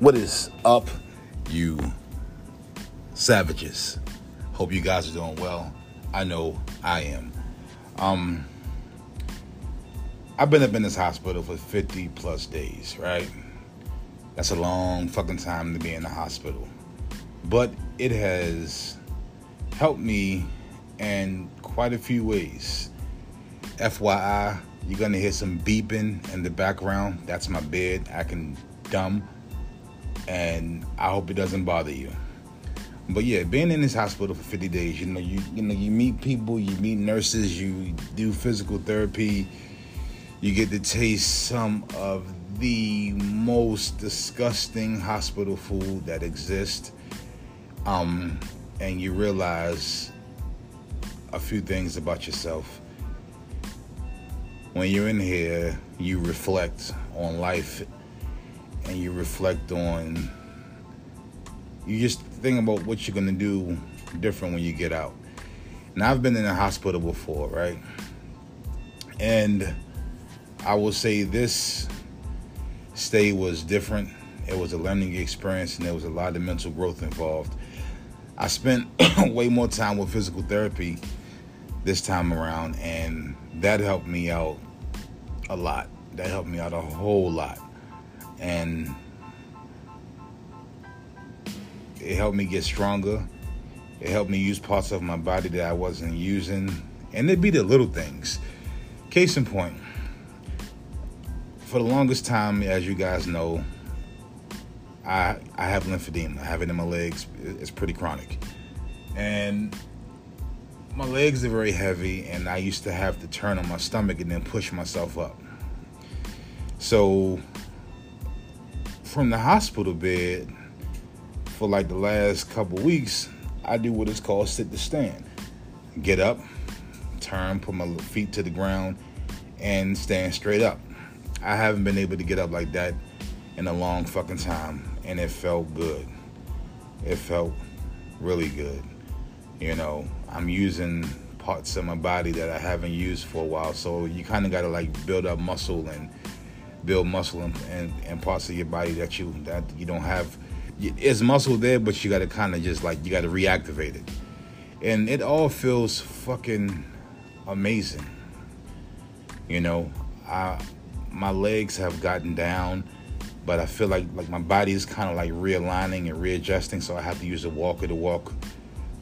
What is up, you savages? Hope you guys are doing well. I know I am. Um, I've been up in this hospital for 50 plus days, right? That's a long fucking time to be in the hospital. But it has helped me in quite a few ways. FYI, you're gonna hear some beeping in the background. That's my bed I can dumb. And I hope it doesn't bother you. But yeah, being in this hospital for 50 days, you know, you you know, you meet people, you meet nurses, you do physical therapy, you get to taste some of the most disgusting hospital food that exists. Um, and you realize a few things about yourself. When you're in here, you reflect on life and you reflect on you just think about what you're gonna do different when you get out. Now I've been in a hospital before, right? And I will say this stay was different. It was a learning experience and there was a lot of mental growth involved. I spent way more time with physical therapy this time around, and that helped me out a lot. That helped me out a whole lot. And it helped me get stronger. It helped me use parts of my body that I wasn't using. And it'd be the little things. Case in point, for the longest time, as you guys know, I I have lymphedema. I have it in my legs. It's pretty chronic, and my legs are very heavy, and I used to have to turn on my stomach and then push myself up. So, from the hospital bed, for like the last couple weeks, I do what is called sit to stand. Get up, turn, put my feet to the ground, and stand straight up. I haven't been able to get up like that in a long fucking time, and it felt good. It felt really good. You know, I'm using parts of my body that I haven't used for a while, so you kind of got to like build up muscle and build muscle and, and, and parts of your body that you that you don't have. It's muscle there, but you got to kind of just like you got to reactivate it, and it all feels fucking amazing. You know, I my legs have gotten down, but I feel like like my body is kind of like realigning and readjusting. So I have to use a walker to walk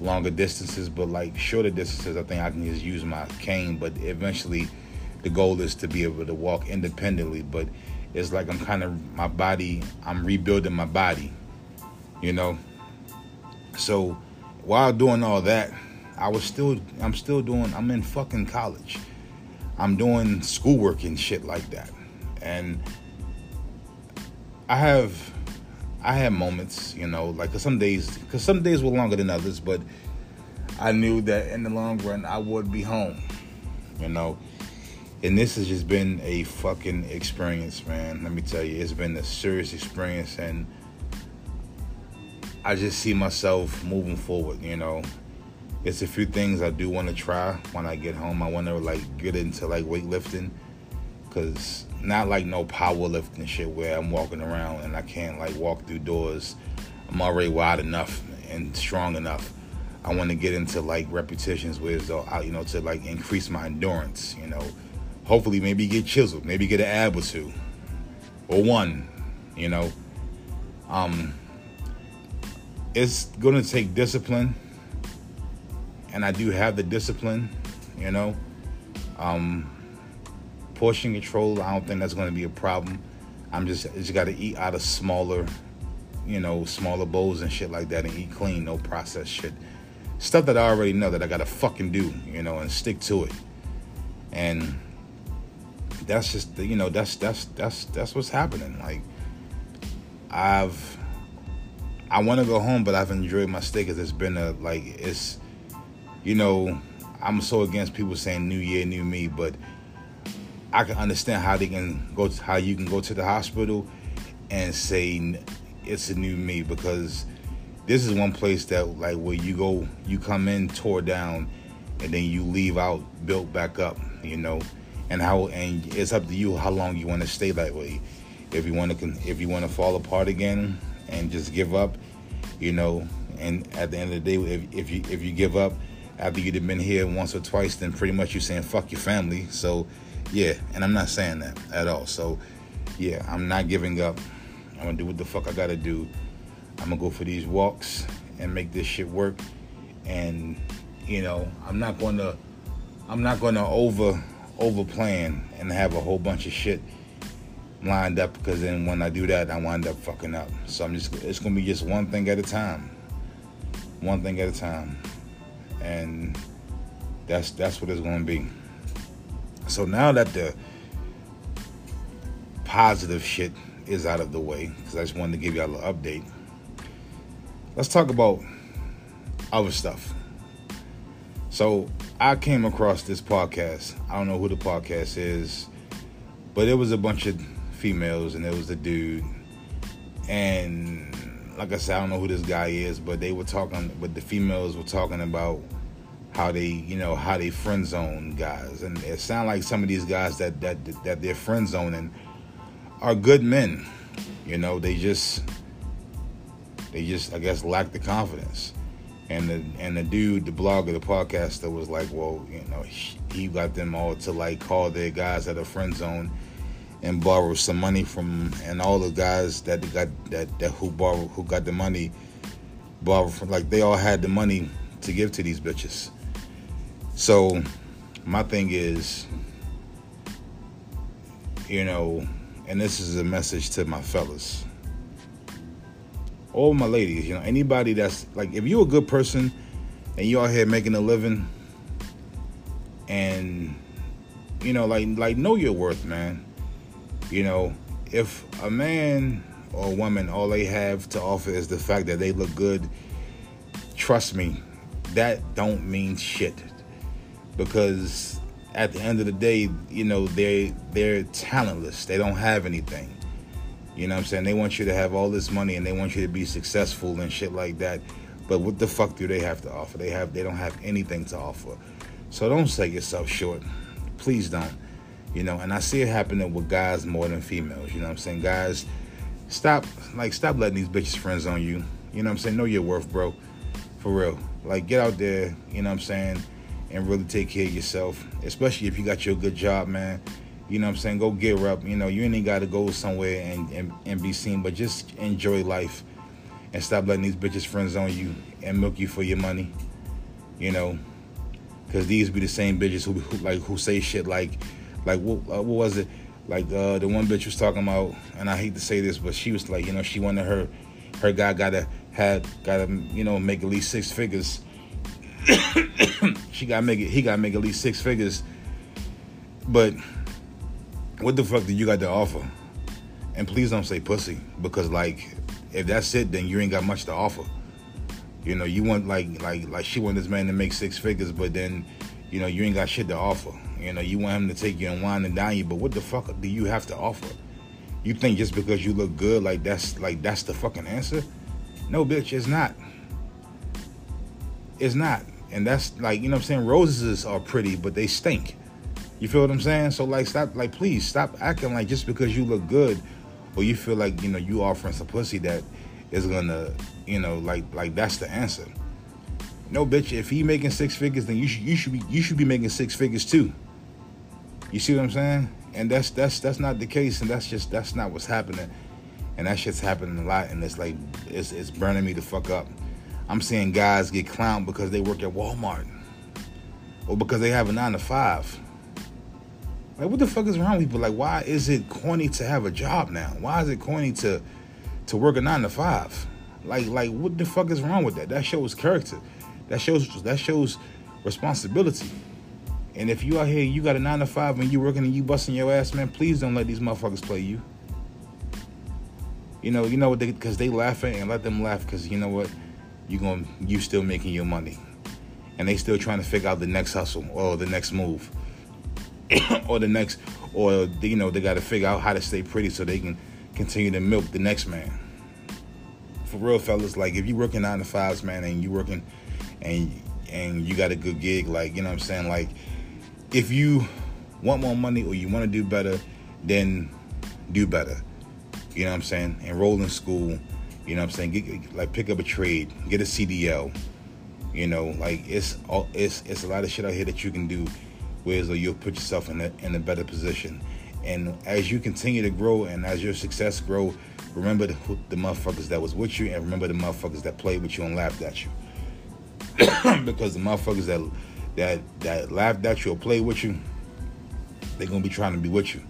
longer distances, but like shorter distances, I think I can just use my cane. But eventually, the goal is to be able to walk independently. But it's like I'm kind of my body. I'm rebuilding my body, you know. So while doing all that, I was still I'm still doing I'm in fucking college. I'm doing schoolwork and shit like that. And I have I have moments, you know, like some days cuz some days were longer than others, but I knew that in the long run I would be home. You know. And this has just been a fucking experience, man. Let me tell you, it's been a serious experience and I just see myself moving forward, you know it's a few things I do want to try when I get home. I want to like get into like weightlifting, cause not like no powerlifting shit where I'm walking around and I can't like walk through doors. I'm already wide enough and strong enough. I want to get into like repetitions where you know to like increase my endurance. You know, hopefully maybe get chiseled, maybe get an ab or two, or one. You know, um, it's gonna take discipline and I do have the discipline, you know. Um, portion control, I don't think that's going to be a problem. I'm just just got to eat out of smaller, you know, smaller bowls and shit like that, and eat clean, no processed shit, stuff that I already know that I got to fucking do, you know, and stick to it. And that's just, you know, that's that's that's that's what's happening. Like, I've I want to go home, but I've enjoyed my stay because it's been a like it's you know, I'm so against people saying new year, new me, but I can understand how they can go to, how you can go to the hospital and say it's a new me because this is one place that like where you go you come in tore down and then you leave out built back up you know and how and it's up to you how long you want to stay that way If you want to, if you want to fall apart again and just give up, you know, and at the end of the day, if, if you if you give up after you'd have been here once or twice, then pretty much you're saying fuck your family. So, yeah, and I'm not saying that at all. So, yeah, I'm not giving up. I'm gonna do what the fuck I gotta do. I'm gonna go for these walks and make this shit work. And you know, I'm not gonna, I'm not gonna over over plan and have a whole bunch of shit lined up because then when I do that, I wind up fucking up. So I'm just, it's gonna be just one thing at a time, one thing at a time, and that's that's what it's gonna be. So now that the positive shit is out of the way, because I just wanted to give y'all an update. Let's talk about other stuff. So I came across this podcast. I don't know who the podcast is, but it was a bunch of females and there was a dude. And like I said, I don't know who this guy is, but they were talking, but the females were talking about how they, you know, how they friend zone guys, and it sounded like some of these guys that that that they're friend zoning are good men. You know, they just they just I guess lack the confidence. And the and the dude, the blogger, the podcaster was like, well, you know, he, got them all to like call their guys at a friend zone and borrow some money from and all the guys that got that, that who borrow who got the money borrow from like they all had the money to give to these bitches. So my thing is, you know, and this is a message to my fellas. All my ladies, you know, anybody that's like, if you're a good person and you out here making a living, and you know, like, like know your worth, man. You know, if a man or a woman all they have to offer is the fact that they look good, trust me, that don't mean shit. Because at the end of the day, you know, they they're talentless. They don't have anything. You know what I'm saying? They want you to have all this money and they want you to be successful and shit like that. But what the fuck do they have to offer? They have they don't have anything to offer. So don't sell yourself short. Please don't. You know, and I see it happening with guys more than females. You know what I'm saying? Guys, stop like stop letting these bitches friends on you. You know what I'm saying? Know your worth, bro. For real. Like get out there, you know what I'm saying? and really take care of yourself, especially if you got your good job, man. You know what I'm saying? Go get up. You know, you ain't got to go somewhere and, and, and be seen, but just enjoy life and stop letting these bitches friends on you and milk you for your money. You know, because these be the same bitches who, who like who say shit like, like what, uh, what was it? Like uh, the one bitch was talking about, and I hate to say this, but she was like, you know, she wanted her, her guy gotta had gotta you know make at least six figures she got to make it. He got to make at least six figures. But what the fuck do you got to offer? And please don't say pussy because like if that's it, then you ain't got much to offer. You know, you want like like like she want this man to make six figures, but then you know you ain't got shit to offer. You know, you want him to take you and wine and dine you, but what the fuck do you have to offer? You think just because you look good, like that's like that's the fucking answer? No, bitch, it's not. It's not and that's like you know what I'm saying. Roses are pretty, but they stink. You feel what I'm saying? So like, stop. Like, please stop acting like just because you look good, or you feel like you know you offering some pussy that is gonna, you know, like like that's the answer. No, bitch. If he making six figures, then you should you should be you should be making six figures too. You see what I'm saying? And that's that's that's not the case, and that's just that's not what's happening, and that shit's happening a lot, and it's like it's it's burning me the fuck up. I'm seeing guys get clowned because they work at Walmart or because they have a nine to five. Like, what the fuck is wrong with people? Like, why is it corny to have a job now? Why is it corny to to work a nine to five? Like, like, what the fuck is wrong with that? That shows character. That shows that shows responsibility. And if you out here, you got a nine to five and you working and you busting your ass, man, please don't let these motherfuckers play you. You know, you know what? Because they, they laughing and let them laugh. Because you know what? you going you still making your money, and they still trying to figure out the next hustle or the next move, or the next, or you know they got to figure out how to stay pretty so they can continue to milk the next man. For real, fellas, like if you working nine to fives, man, and you working, and and you got a good gig, like you know what I'm saying, like if you want more money or you want to do better, then do better. You know what I'm saying? Enroll in school. You know what I'm saying? Get, like pick up a trade, get a CDL. You know, like it's all it's it's a lot of shit out here that you can do, whereas you'll put yourself in a in a better position. And as you continue to grow and as your success grow, remember the, the motherfuckers that was with you and remember the motherfuckers that played with you and laughed at you. because the motherfuckers that that that laughed at you or played with you, they're gonna be trying to be with you.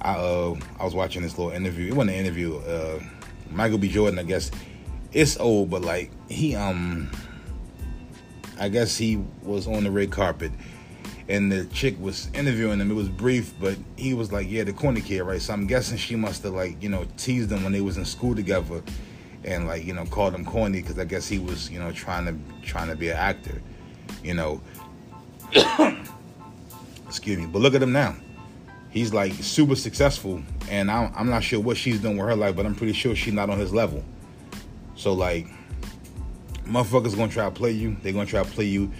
I uh I was watching this little interview. It wasn't an interview. Uh, Michael B. Jordan, I guess it's old, but like he um I guess he was on the red carpet and the chick was interviewing him. It was brief, but he was like, "Yeah, the corny kid, right?" So I'm guessing she must have like you know teased him when they was in school together, and like you know called him corny because I guess he was you know trying to trying to be an actor, you know. Excuse me, but look at him now. He's like super successful, and I'm, I'm not sure what she's doing with her life, but I'm pretty sure she's not on his level. So like, motherfuckers gonna try to play you. They're gonna try to play you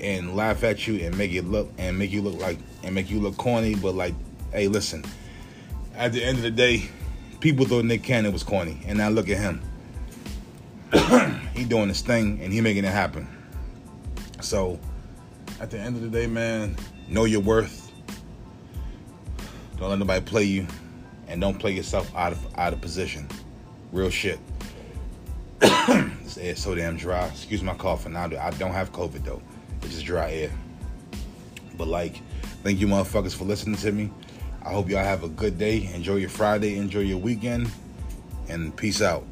and laugh at you and make it look and make you look like and make you look corny. But like, hey, listen. At the end of the day, people thought Nick Cannon was corny, and now look at him. he doing his thing and he making it happen. So, at the end of the day, man, know your worth. Don't let nobody play you, and don't play yourself out of out of position. Real shit. this air so damn dry. Excuse my coughing. I don't have COVID though. It's just dry air. But like, thank you motherfuckers for listening to me. I hope y'all have a good day. Enjoy your Friday. Enjoy your weekend. And peace out.